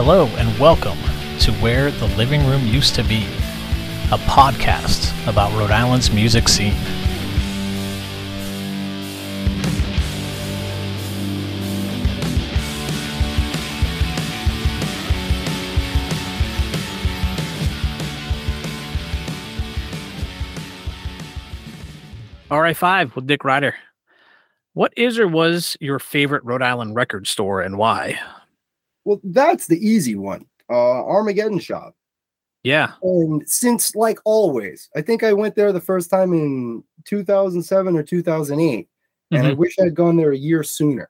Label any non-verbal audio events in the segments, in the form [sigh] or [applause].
Hello and welcome to Where the Living Room Used to Be, a podcast about Rhode Island's music scene. RI5 with Nick Ryder. What is or was your favorite Rhode Island record store and why? Well, that's the easy one. Uh, Armageddon Shop. Yeah. And since, like always, I think I went there the first time in 2007 or 2008. And I Mhm. wish I'd gone there a year sooner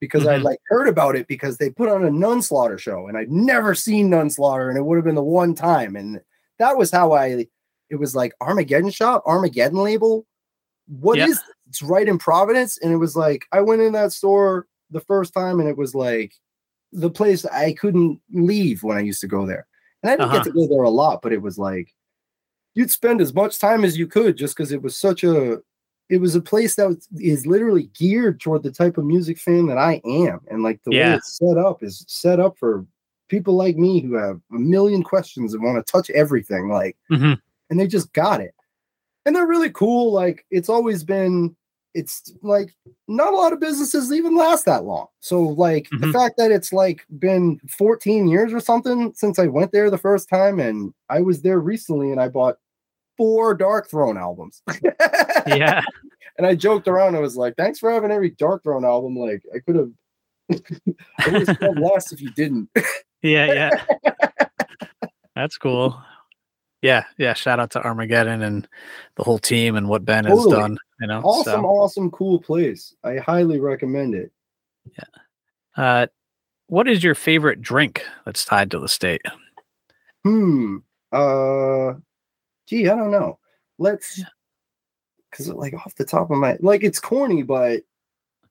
because I Mhm. like heard about it because they put on a Nunslaughter show and I'd never seen Nunslaughter and it would have been the one time. And that was how I, it was like Armageddon Shop, Armageddon label. What is Yeah. this? It's right in Providence. And it was like, I went in that store the first time and it was like the place I couldn't leave when I used to go there. And I didn't Uh-huh. get to go there a lot, but it was like you'd spend as much time as you could just because it was such a it was a place that was, is literally geared toward the type of music fan that I am. And like the way it's set up is set up for people like me who have a million questions and want to touch everything. Like, Mhm. and they just got it. And they're really cool. Like, it's always been, it's like not a lot of businesses even last that long. So, like, the Mhm. fact that it's like been 14 years or something since I went there the first time, and I was there recently and I bought four Darkthrone albums. [laughs] Yeah. And I joked around. I was like, "Thanks for having every Darkthrone album. Like, I could have, [laughs] I would have less if you didn't." Yeah. Yeah. [laughs] That's cool. Yeah. Yeah. Shout out to Armageddon and the whole team and what Ben has done. You know, awesome, so, awesome, cool place. I highly recommend it. uh, what is your favorite drink that's tied to the state? Hmm. Uh. Gee, I don't know. Let's. Because like off the top of my like, it's corny, but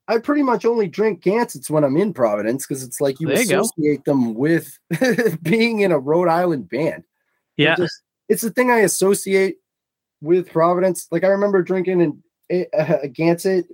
I pretty much only drink Gansetts when I'm in Providence because it's like you There you go. associate them with [laughs] being in a Rhode Island band. Yeah. just- it's the thing I associate with Providence. Like I remember drinking a Gansett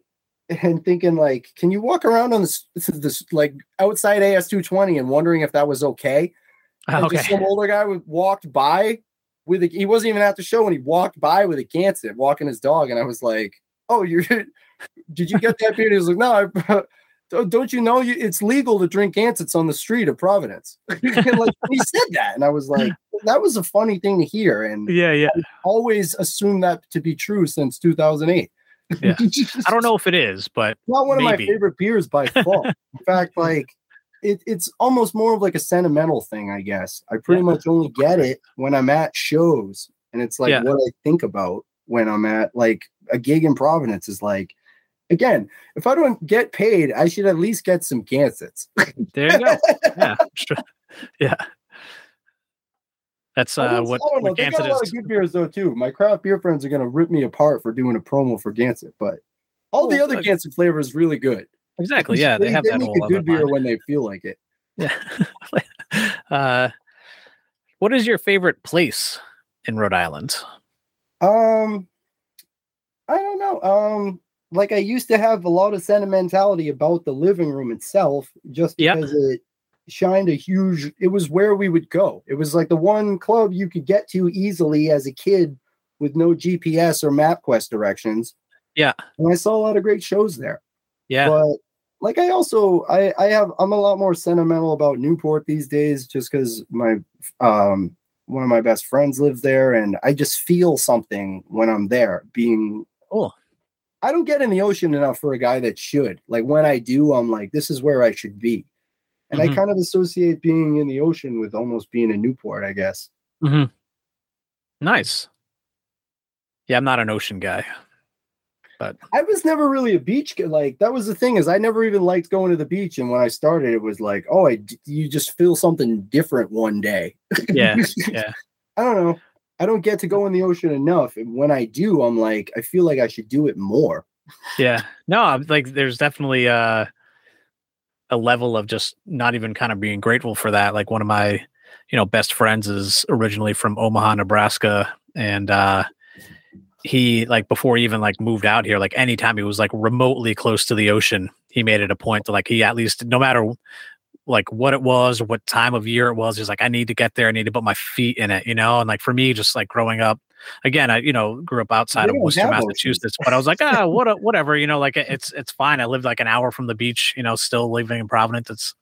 and thinking like, can you walk around on this, this like outside AS 220 and wondering if that was okay? [laughs] And just Okay. some older guy walked by with a, he wasn't even at the show and he walked by with a Gansett walking his dog. And I was like, oh, you're, [laughs] did you get that beer? He was like, no, I, don't- you know you, it's legal to drink Gansetts on the street of Providence? [laughs] Like he said that. And I was like, that was a funny thing to hear. And Yeah. Yeah. always assumed that to be true since 2008. Yeah. [laughs] I don't know if it is, but Not one of my favorite beers by [laughs] far. In fact, like it, it's almost more of like a sentimental thing, I guess. I pretty Yeah. much only get it when I'm at shows, and it's like Yeah. what I think about when I'm at like a gig in Providence is like. Again, if I don't get paid, I should at least get some Gansetts. there you go. [laughs] Yeah. sure. Yeah. That's uh, what, I don't know. what They got a lot is. of good beers though too. My craft beer friends are gonna rip me apart for doing a promo for Gansett, but all the other uh, Gansett flavors really good. Exactly. Yeah. They have that make whole a good beer line. when they feel like it. Yeah. [laughs] uh, what is your favorite place in Rhode Island? Um, I don't know. Um, like I used to have a lot of sentimentality about the living room itself, just Yep. because it shined a huge. It was where we would go. It was like the one club you could get to easily as a kid with no GPS or MapQuest directions. Yeah. and I saw a lot of great shows there. Yeah. But like I also I I have I'm a lot more sentimental about Newport these days just because my um one of my best friends lives there and I just feel something when I'm there being Cool. I don't get in the ocean enough for a guy that should. Like when I do, I'm like, this is where I should be. And Mhm. I kind of associate being in the ocean with almost being in Newport, I guess. hmm Nice. Yeah, I'm not an ocean guy. But I was never really a beach guy. Like that was the thing is I never even liked going to the beach. And when I started, it was like, oh, I you just feel something different one day. Yeah. [laughs] Yeah. I don't know. I don't get to go in the ocean enough. And when I do, I'm like, I feel like I should do it more. Yeah. No, like there's definitely uh a level of just not even kind of being grateful for that. Like one of my, you know, best friends is originally from Omaha, Nebraska. And uh he like before he even like moved out here, like anytime he was like remotely close to the ocean, he made it a point to like he at least no matter like what it was what time of year it was. He's like, I need to get there. I need to put my feet in it, you know? And like for me, just like growing up, again, I, you know, grew up outside of Worcester, Massachusetts, but I was like, ah, what, a, whatever, you know, like it's, it's fine. I lived like an hour from the beach, you know, still living in Providence. It's,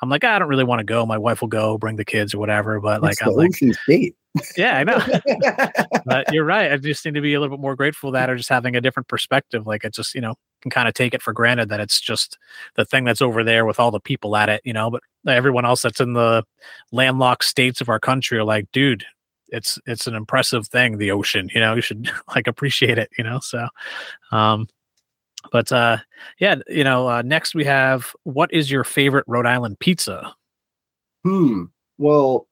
I'm like, I don't really want to go. My wife will go bring the kids or whatever. But like, I'm like, state. yeah, I know. [laughs] but you're right. I just need to be a little bit more grateful that or just having a different perspective. Like it just, you know, can kind of take it for granted that it's just the thing that's over there with all the people at it, you know, but everyone else that's in the landlocked states of our country are like, dude, it's it's an impressive thing, the ocean, you know, you should [laughs] like appreciate it, you know. So um but uh yeah, you know, uh next we have what is your favorite Rhode Island pizza? Hmm. Well,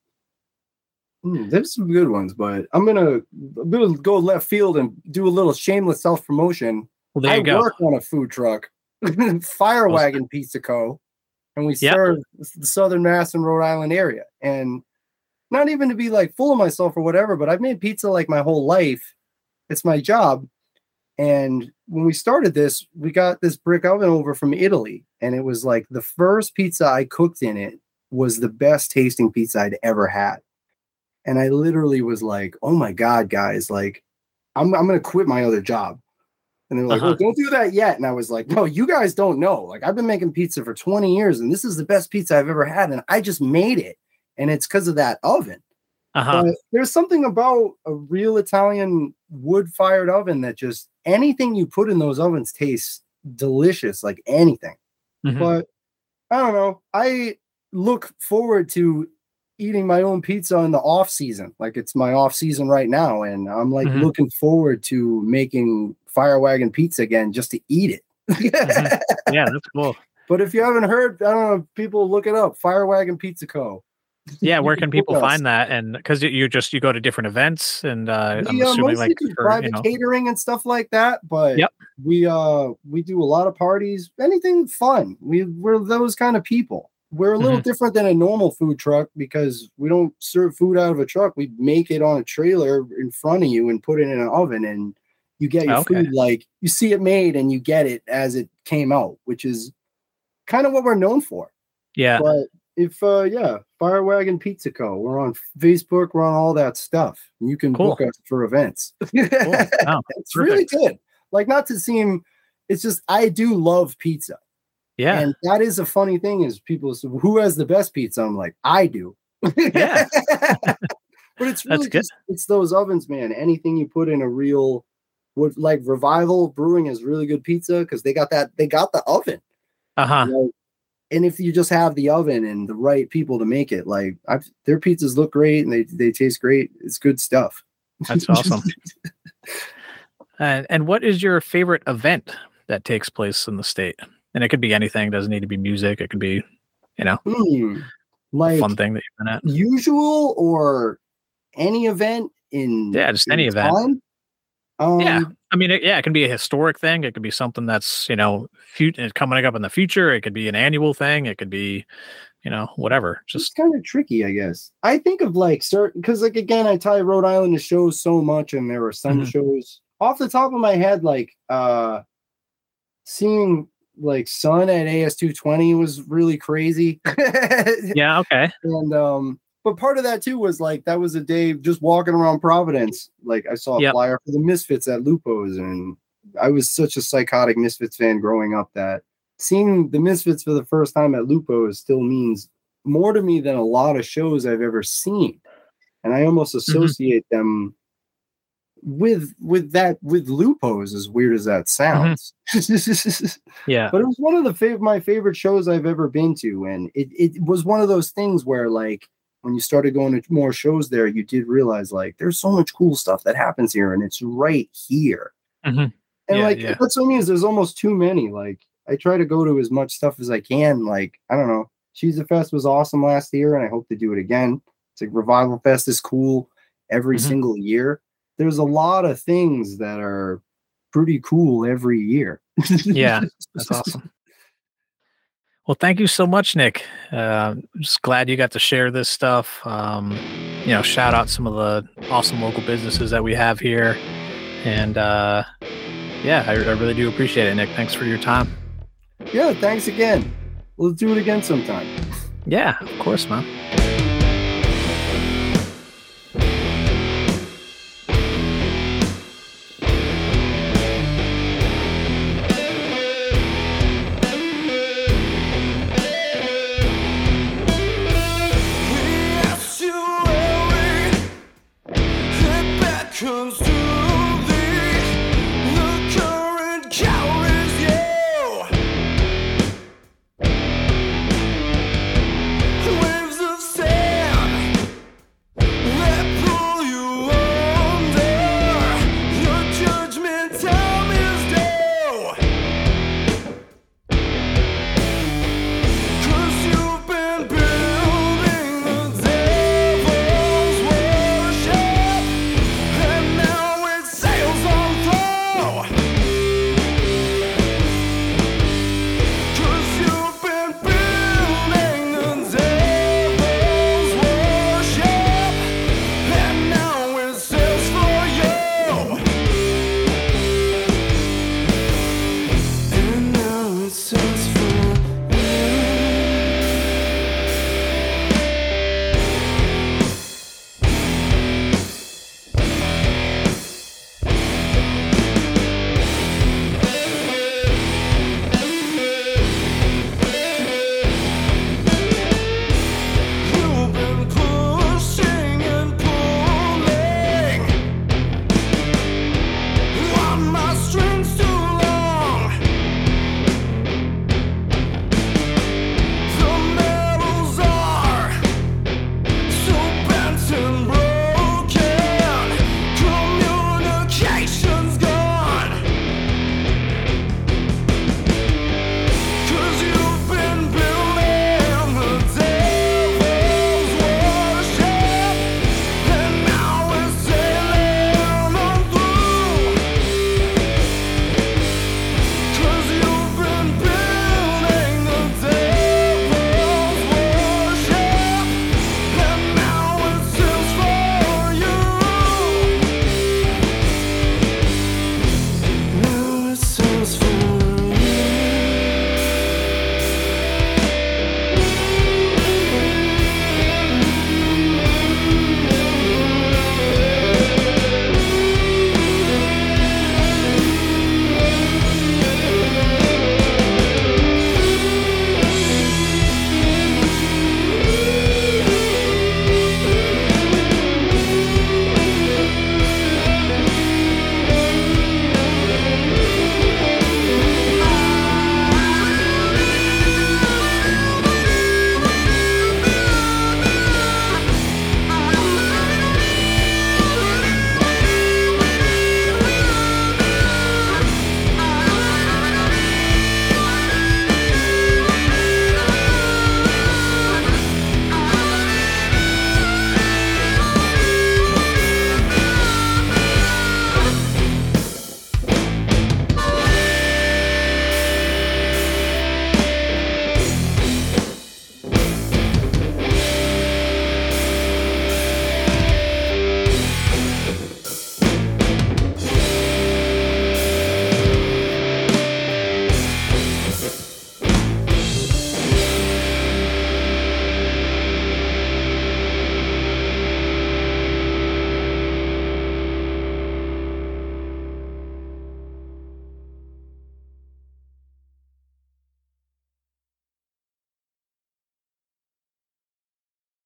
hmm, there's some good ones, but I'm gonna, I'm gonna go left field and do a little shameless self promotion. Well, there you I go. work on a food truck, [laughs] Fire Wagon Pizza Co. And we Yep. serve the Southern Mass and Rhode Island area. And not even to be like full of myself or whatever, but I've made pizza like my whole life. It's my job. And when we started this, we got this brick oven over from Italy. And it was like the first pizza I cooked in it was the best tasting pizza I'd ever had. And I literally was like, oh my God, guys, like, I'm, I'm going to quit my other job. And they're like, Uh-huh. oh, don't do that yet. And I was like, no, you guys don't know. Like, I've been making pizza for 20 years, and this is the best pizza I've ever had. And I just made it. And it's because of that oven. Uh-huh. There's something about a real Italian wood fired oven that just anything you put in those ovens tastes delicious, like anything. Mhm. But I don't know. I look forward to eating my own pizza in the off season. Like it's my off season right now. And I'm like Mhm. looking forward to making Fire Wagon pizza again just to eat it. Mhm. yeah, that's cool. [laughs] But if you haven't heard, I don't know, people look it up. Fire Wagon Pizza Co. Yeah, where can people find that? And because you just you go to different events, and uh, I'm we uh, assuming like for, private you know, catering and stuff like that but Yep. we uh we do a lot of parties anything fun we we're those kind of people we're a little Mm-hmm. different than a normal food truck because we don't serve food out of a truck we make it on a trailer in front of you and put it in an oven and you get your Okay. food like you see it made and you get it as it came out which is kind of what we're known for yeah, but if uh yeah, Fire Wagon Pizza Co. We're on Facebook, we're on all that stuff. You can Cool. book us for events. cool. [laughs] Oh, it's really good. Like not to seem it's just I do love pizza. yeah, And that is a funny thing is people say, who has the best pizza? I'm like, I do. Yeah. [laughs] but it's That's really good. just it's those ovens, man. Anything you put in a real would like revival brewing is really good pizza because they got that they got the oven. uh huh. Like, and if you just have the oven and the right people to make it, like I've, their pizzas look great and they, they taste great. It's good stuff. That's awesome. [laughs] And and what is your favorite event that takes place in the state? And it could be anything. It doesn't need to be music. It could be, you know, a Like fun thing that you've been at. usual or any event in Yeah, just any in event. time? Um, Yeah. I mean, it, yeah, it can be a historic thing. It could be something that's you know fut- coming up in the future. It could be an annual thing. It could be, you know, whatever. it's Just kind of tricky, I guess. I think of like certain because like again, I tie Rhode Island to shows so much, and there were some Mhm. shows off the top of my head, like uh seeing like Sunn at AS two twenty was really crazy. [laughs] yeah, okay, and um but part of that too was like that was a day just walking around Providence. Like I saw a Yep. flyer for the Misfits at Lupo's, and I was such a psychotic Misfits fan growing up that seeing the Misfits for the first time at Lupo's still means more to me than a lot of shows I've ever seen. And I almost mm-hmm. associate them with with that with Lupo's, as weird as that mm-hmm. sounds. [laughs] yeah, but it was one of the fav- my favorite shows I've ever been to, and it it was one of those things where like when you started going to more shows there, you did realize like there's so much cool stuff that happens here, and it's right here. Mhm. And Yeah, like yeah. that's what I mean is there's almost too many. Like I try to go to as much stuff as I can. Like I don't know, Cheese Fest was awesome last year, and I hope to do it again. It's like Revival Fest is cool every Mhm. single year. There's a lot of things that are pretty cool every year. Yeah, [laughs] that's awesome. Well, thank you so much, Nick. Uh, just glad you got to share this stuff. Um, you know, shout out some of the awesome local businesses that we have here, and uh, yeah, I, I really do appreciate it, Nick. Thanks for your time. Yeah, thanks again. We'll do it again sometime. Yeah, of course, man.